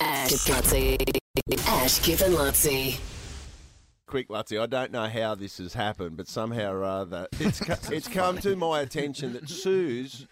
Ash, Luttsy. Ash, Kip and Luttsy. quick, Luttsy. I don't know how this has happened, but somehow or other, it's co- it's come to my attention that Sue's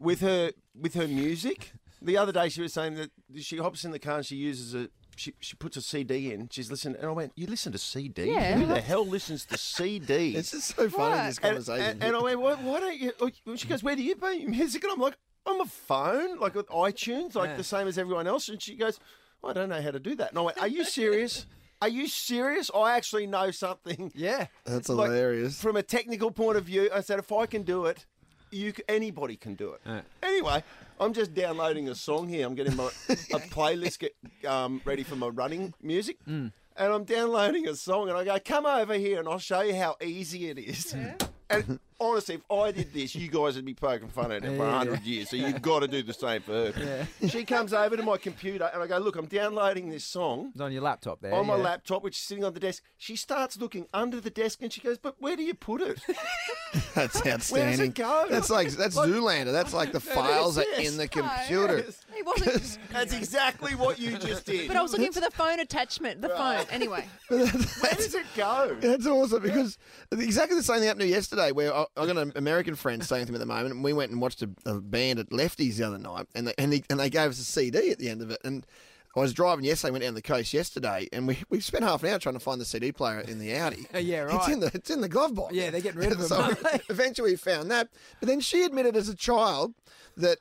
with her with her music. The other day, she was saying that she hops in the car and she uses a. She, she puts a CD in. She's listening, and I went, "You listen to CD? Yeah. Who the hell listens to CDs?" It's just so funny What? this and, conversation. and, and I went, why, why don't you? oh, She goes, where do you buy your music? And I'm like, on my phone, like with iTunes, like the same as everyone else. And she goes, I don't know how to do that. And I went, are you serious? Are you serious? I actually know something. Yeah. That's like, hilarious. From a technical point of view, I said, if I can do it, you anybody can do it. Anyway, I'm just downloading a song here. I'm getting my a playlist get um, ready for my running music. And I'm downloading a song, and I go, "Come over here, and I'll show you how easy it is." And honestly, if I did this, you guys would be poking fun at it for hundred years. So you've got to do the same for her. She comes over to my computer, and I go, "Look, I'm downloading this song." It's on your laptop there. on my yeah. laptop, which is sitting on the desk. She starts looking under the desk and she goes, But where do you put it? That's outstanding. Where does it go? That's like that's Zoolander. That's like the files are yes. in the computer. He wasn't. That's exactly what you just did. But I was looking for the phone attachment. The phone. Anyway. where does it go? That's awesome because exactly the same thing happened to me yesterday. Where I, I got an American friend staying with me at the moment, and we went and watched a, a band at Lefties the other night, and they, and, they, and they gave us a CD at the end of it. And I was driving yesterday, went down the coast yesterday, and we, we spent half an hour trying to find the CD player in the Audi. Yeah, right. It's in the it's in the glove box. Yeah, they're getting rid of them. so eventually we found that. But then she admitted as a child that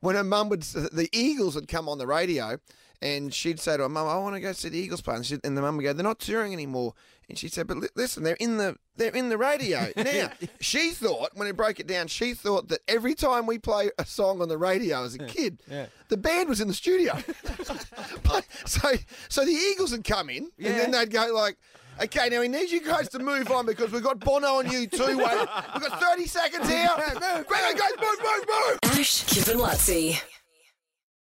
when her mum would, the Eagles would come on the radio, and she'd say to her mum, "I want to go see the Eagles play," and, she'd, and the mum would go, "They're not touring anymore." And she said, "But li- listen, they're in the they're in the radio now." she thought when it broke it down, she thought that every time we play a song on the radio as a kid, the band was in the studio. so so the Eagles would come in, and then they'd go like. Okay, now we need you guys to move on because we've got Bono on U2. Wait, we've got 30 seconds here. Quick, guys, move, move, move. Ash, Kip and Luttsy.